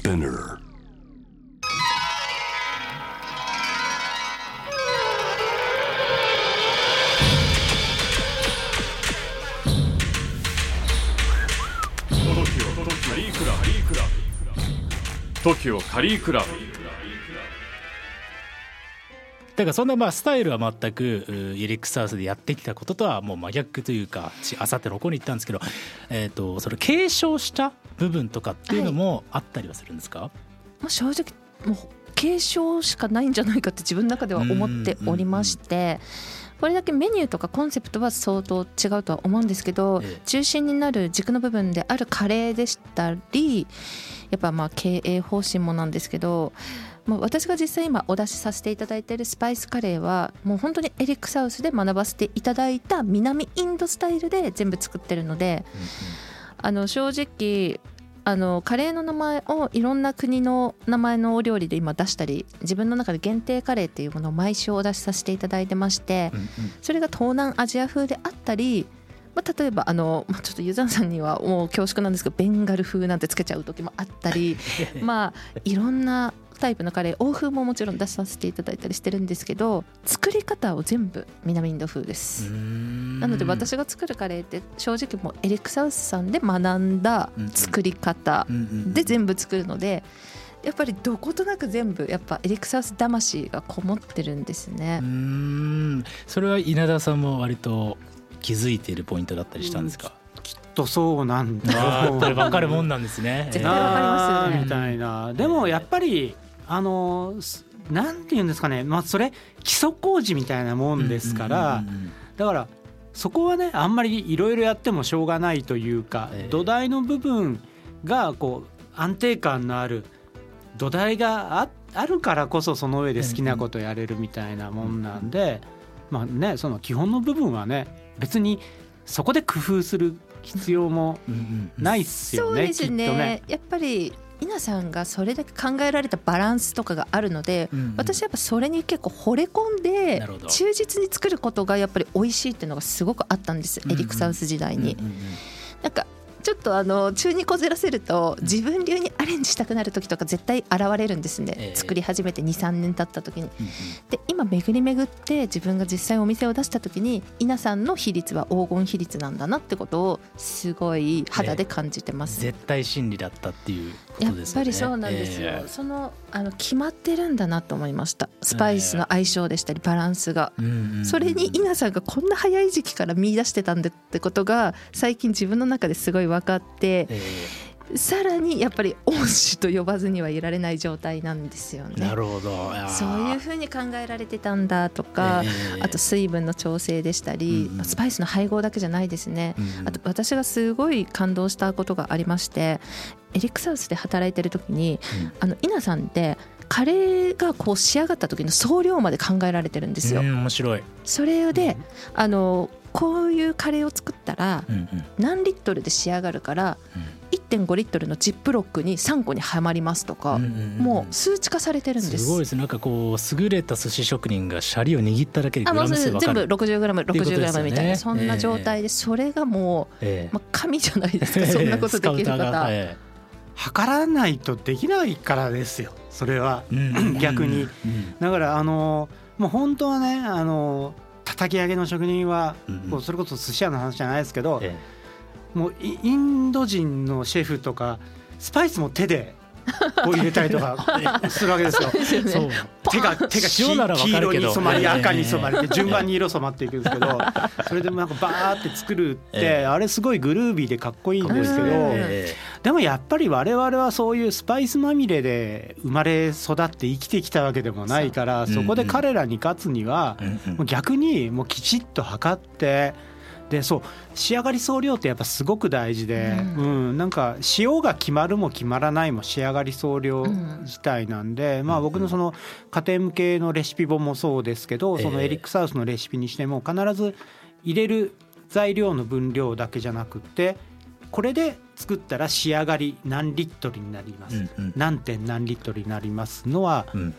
Spinner. カリクラブ TOKIO カリークラブだからそんなまあスタイルは全くうイレックスハウスでやってきたこととはもう真逆というかちあさっての方に行ったんですけど、えー、とそれ継承した部分とかっていうのもあったりはするんですか、まあ、正直もう継承しかないんじゃないかって自分の中では思っておりまして。これだけメニューとかコンセプトは相当違うとは思うんですけど、ええ。中心になる軸の部分であるカレーでしたりやっぱまあ経営方針もなんですけど、まあ、私が実際今お出しさせていただいているスパイスカレーはもう本当にエリックサウスで学ばせていただいた南インドスタイルで全部作ってるのであの正直あのカレーの名前をいろんな国の名前のお料理で今出したり自分の中で限定カレーっていうものを毎週お出しさせていただいてましてうんうん。それが東南アジア風であったり、まあ、例えばあの、まあ、ちょっとユザンさんにはもう恐縮なんですけどベンガル風なんてつけちゃう時もあったり まあいろんなタイプのカレー欧風ももちろん出させていただいたりしてるんですけど作り方を全部南インド風です。なので私が作るカレーって正直もうエリック・サウスさんで学んだ作り方で全部作るのでやっぱりどことなく全部やっぱエリック・サウス魂がこもってるんですね。う。ん。それは稲田さんも割と気づいているポイントだったりしたんですか、とそうなんだあーやっぱり分かるもんなんですね。絶対わかりますよね。みたいな。でもやっぱりあのすなんて言うんですかね。まあそれ基礎工事みたいなもんですから、うんうんうんうん。だからそこはねあんまりいろいろやってもしょうがないというか、ええ。土台の部分がこう安定感のある土台がああるからこそその上で好きなことやれるみたいなもんなんで、まあねその基本の部分はね別にそこで工夫する必要もうんうんうん。ないっすそうよね、ですね。きっとね。やっぱり稲さんがそれだけ考えられたバランスとかがあるので、うんうん。私はやっぱそれに結構惚れ込んで忠実に作ることがやっぱり美味しいっていうのがすごくあったんです、うんうん。エリック・サウス時代に。うんうんうん。なんかちょっとあの中にこずらせると自分流にアレンジしたくなる時とか絶対現れるんですね、ええ。作り始めて23年経った時に。うんうん。で今巡り巡って自分が実際お店を出した時に稲さんの比率は黄金比率なんだなってことをすごい肌で感じてます。絶対真理だったっていうこやっとですよね。ぱりそうなんですよ、えそのあの決まってるんだなと思いました。スパイスの相性でしたりバランスが、それに稲さんがこんな早い時期から見出してたんだってことが最近自分の中ですごい分かってえさらにやっぱり恩師と呼ばずにはいられない状態なんですよね。えなるほど。そういうふうに考えられてたんだとか、ええ。あと水分の調整でしたり、うんうん。スパイスの配合だけじゃないですね。うんうん。あと私がすごい感動したことがありましてエリックサウスで働いてる時に、うん。あの稲さんってカレーがこう仕上がった時の総量まで考えられてるんですよ。うん面白い、それであのこういうカレーを作ったら何リットルで仕上がるから1.5リットルのジップロックに3個にはまりますとか、もう数値化されてるんです。すごいです。なんかこう優れた寿司職人がシャリを握っただけでグラム数分か全部る 60g、っていうことですよ 60g ねみたいなそんな状態でそれがもう、ええ。まあ、神じゃないですか。そんなことできる方。え測らないとできないからですよ。それは。えうん逆に。うん。だからあのもう本当はねあの叩き上げの職人は、うんこうそれこそ寿司屋の話じゃないですけど、えもうイインド人のシェフとかスパイスも手で こう入れたりとかするわけですよ。ですよね。えそう手が手が黄色に染まりええ。赤に染まりで順番に色染まっていくんですけどそれでなんかバーって作るってええ。あれすごいグルービーでかっこいいんですけどでもやっぱり我々はそういうスパイスまみれで生まれ育って生きてきたわけでもないからそこで彼らに勝つには逆にもうきちっと測ってでそう仕上がり総量ってやっぱすごく大事で、ううんなんか塩が決まるも決まらないも仕上がり総量自体なんで、まあ僕のその家庭向けのレシピ本もそうですけど、ええ。そのエリック・サウスのレシピにしても必ず入れる材料の分量だけじゃなくってこれで作ったら仕上がり何リットルになります、うんうん。何点何リットルになりますのはうん。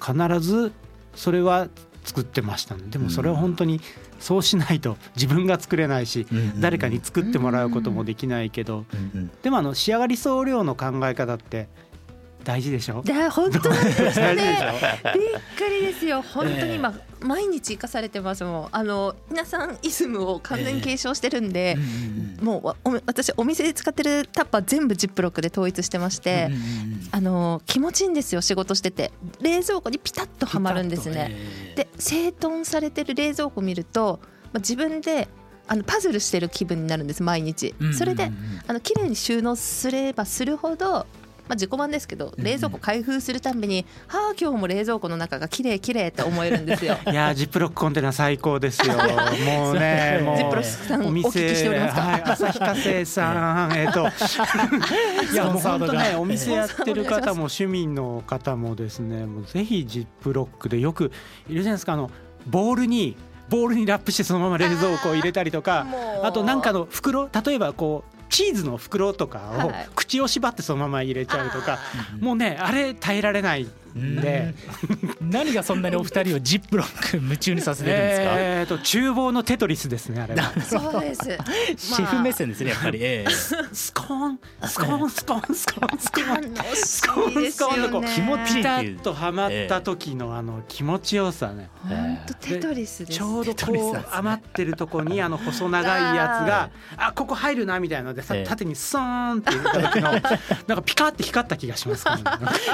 必ずそれは作ってましたねでもそれは本当にそうしないと自分が作れないし誰かに作ってもらうこともできないけど。でもあの仕上がり総量の考え方って大事でしょ？で本当なんですね。ょ？びっくりですよ。本当に今、毎日生かされてますもん。あの皆さんイズムを完全に継承してるんで、もうわお私お店で使ってるタッパー全部ジップロックで統一してまして、あの気持ちいいんですよ仕事してて。冷蔵庫にピタッとはまるんですね。で整頓されてる冷蔵庫見ると、まあ、自分であのパズルしてる気分になるんです毎日。それであの綺麗に収納すればするほどまあ、自己満ですけどうん冷蔵庫開封するたんびに「はあ今日も冷蔵庫の中が綺麗綺麗って思えるんですよ。いやージップロックコンテナ最高ですよ。もうね、もうジップロックさんおお聞きしておりますか？はい、旭化成さん、えっ、と、いやもう本当ね、お店やってる方も趣味の方もですね、もうぜひジップロックでよくいるじゃないですか、あのボールに。ボールにラップしてそのまま冷蔵庫を入れたりとかあとなんかの袋例えばこうチーズの袋とかをはい。口を縛ってそのまま入れちゃうとか、うんもうねあれ耐えられない。んで、何がそんなにお二人をジップロック夢中にさせてるんですか、えーと厨房のテトリスですねあれは。そうです。シェフ目線ですねやっぱり、ええスコーンスコー。ンスコーンスコーンスコーン楽しいですよね。気持ちいいピタッとはまった時のあの気持ちよさね。本当テトリスです。ちょうどこう余ってるとこにあの細長いやつが あここ入るなみたいなのでさええ。縦にスーンって入れた時のなんかピカって光った気がします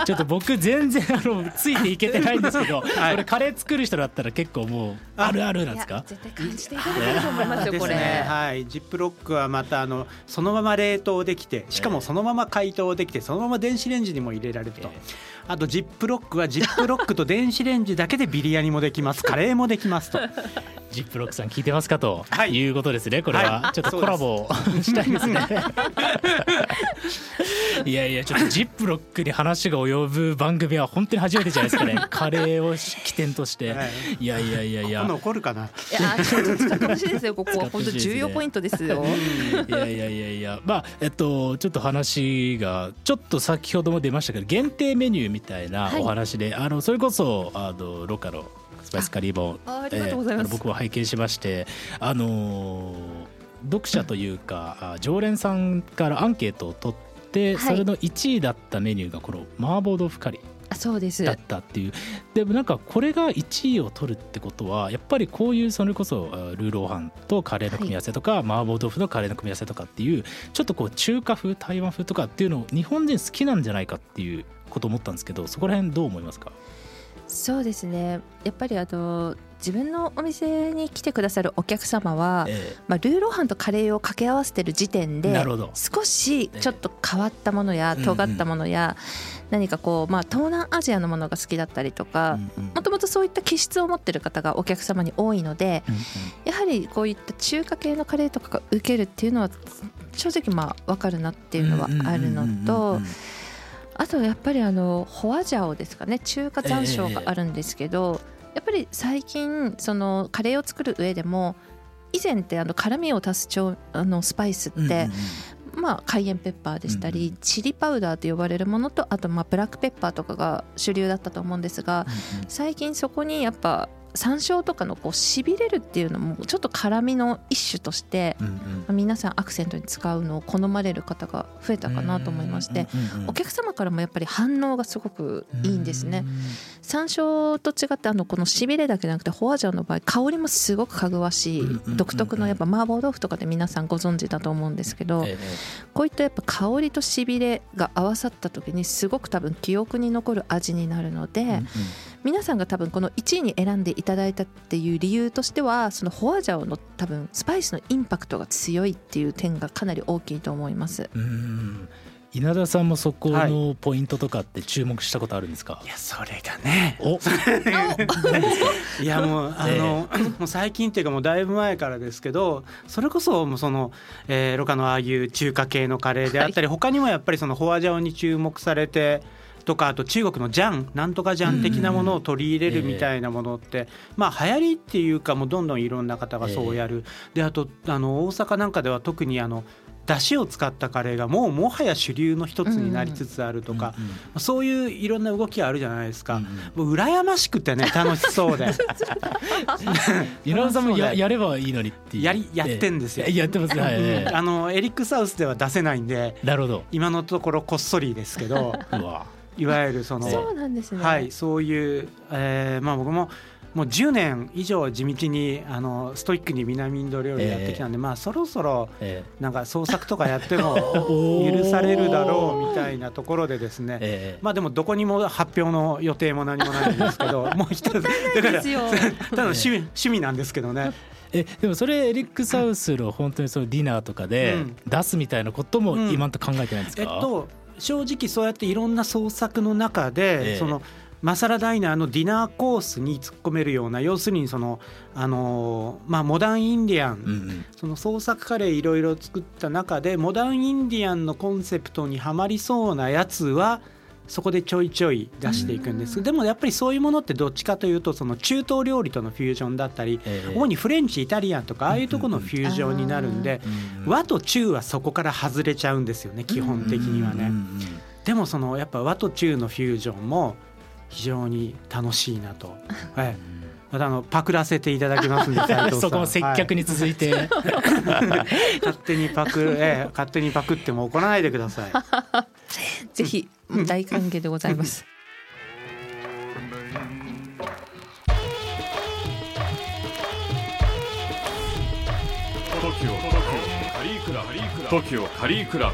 ちょっと僕全然あのついていけてないんですけど、い。これカレー作る人だったら結構もうあ。るあるなんですか？絶対感じていただけると思いますよこれ。ねはい。ジップロックはまたあのそのまま冷凍できてしかもそのまま解凍できてそのまま電子レンジにも入れられると、えあとジップロックはジップロックと電子レンジだけでビリヤニもできます。カレーもできますと。ジップロックさん聞いてますかと、はい。い、うことですねこれは、はい。ちょっとコラボしたいですね。いやいやちょっとジップロックに話が及ぶ番組は本当に初めてじゃないですかね。カレーを起点として、はい。い、やいやいやいや。残るかな。いやちょっと使ってほしいですよここ。は本当重要ポイントですよ。いやいやいやいや。まあえっとちょっと話がちょっと先ほども出ましたけど限定メニューみたいなはい。お話で、あのそれこそあのロカのスパイスカリーボンあありがとうございます。えーあの僕も拝見しましてあのー読者というかあ常連さんからアンケートを取って、はい。それの1位だったメニューがこの麻婆豆腐カリーあそうです。だったっていう。でもなんかこれが1位を取るってことはやっぱりこういうそれこそあルーローハンとカレーの組み合わせとか、麻婆豆腐のカレーの組み合わせとかっていうちょっとこう中華風台湾風とかっていうのを日本人好きなんじゃないかっていうことを思ったんですけどそこら辺どう思いますか？そうですね。やっぱりあの自分のお店に来てくださるお客様は、えまあルーローハンとカレーを掛け合わせてる時点で少しちょっと変わったものやええ尖ったものや何かこうまあ東南アジアのものが好きだったりとえか。うんうん。もともとそういった気質を持ってる方がお客様に多いのでうんうん。やはりこういった中華系のカレーとかが受けるっていうのは正直まあ分かるなっていうのはあるのとあとやっぱりあのホアジャオですかね中華山椒があるんですけど、やっぱり最近そのカレーを作る上でも以前ってあの辛みを足す調あのスパイスって、まあ、カイエンペッパーでしたり、チリパウダーと呼ばれるものとあとまあブラックペッパーとかが主流だったと思うんですが最近そこにやっぱ山椒とかのこうしびれるっていうのもちょっと辛みの一種として、うんうん。まあ皆さんアクセントに使うのを好まれる方が増えたかなと思いまして。うんうんうんお客様からもやっぱり反応がすごくいいんですね。山椒と違ってあのこのしびれだけじゃなくてホアジャオの場合香りもすごくかぐわしい独特のやっぱ麻婆豆腐とかで皆さんご存知だと思うんですけどええ。こういったやっぱ香りとしびれが合わさった時にすごく多分記憶に残る味になるのでうんうん皆さんが多分この1位に選んでいただいたっていう理由としてはそのホアジャオの多分スパイスのインパクトが強いっていう点がかなり大きいと思います。うん。稲田さんもそこはのポイントとかって注目したことあるんですか？い、やそれがね。お。いやもうあの、もう最近っていうかもうだいぶ前からですけどそれこそもうその、えー、ロカのああいう中華系のカレーであったり、他にもやっぱりそのホアジャオに注目されてとかあと中国のジャンなんとかジャン的なものを取り入れるみたいなものって、まあ流行りっていうかもうどんどんいろんな方がそうやる、であとあの大阪なんかでは特にあの出汁を使ったカレーがもうもはや主流の一つになりつつあるとか、うんうんそういういろんな動きあるじゃないですか。うんもう羨ましくてね楽しそうで。稲田さんもややればいいのにっていう。やりやってんですよ。ええ。やってますはい、ええ。あのエリック・サウスでは出せないんでなるほど。今のところこっそりですけど。うわいわゆるそのそうなんですね。はい、そういう、えーまあ、僕ももう10年以上地道にあのストイックに南インド料理やってきたんで、まあ、そろそろえなんか創作とかやっても 許されるだろうみたいなところでですね、ええ。まあでもどこにも発表の予定も何もないんですけど もう一つ。だから ただの趣味趣味なんですけどね。えでもそれエリック・サウスの本当にそのディナーとかでうん。出すみたいなこともうん今んと考えてないんですか、えっと正直そうやっていろんな創作の中で、ええ。そのマサラダイナーのディナーコースに突っ込めるような要するにそのあのーまあモダンインディアン、うんうん。その創作カレーいろいろ作った中でモダンインディアンのコンセプトにはまりそうなやつはそこでちょいちょい出していくんです。でもやっぱりそういうものってどっちかというとその中東料理とのフュージョンだったりええ。主にフレンチイタリアンとかああいうところのフュージョンになるんでうん。和と中はそこから外れちゃうんですよね基本的にはね。うんうんでもそのやっぱ和と中のフュージョンも非常に楽しいなと、は い、またあのパクらせていただきます ん。でそこも接客に続いて、はい。勝手にパク、ええ、勝手にパクっても怒らないでください。ぜひ大歓迎でございます。TOKIO カリークラブ。TOKIO カリクラ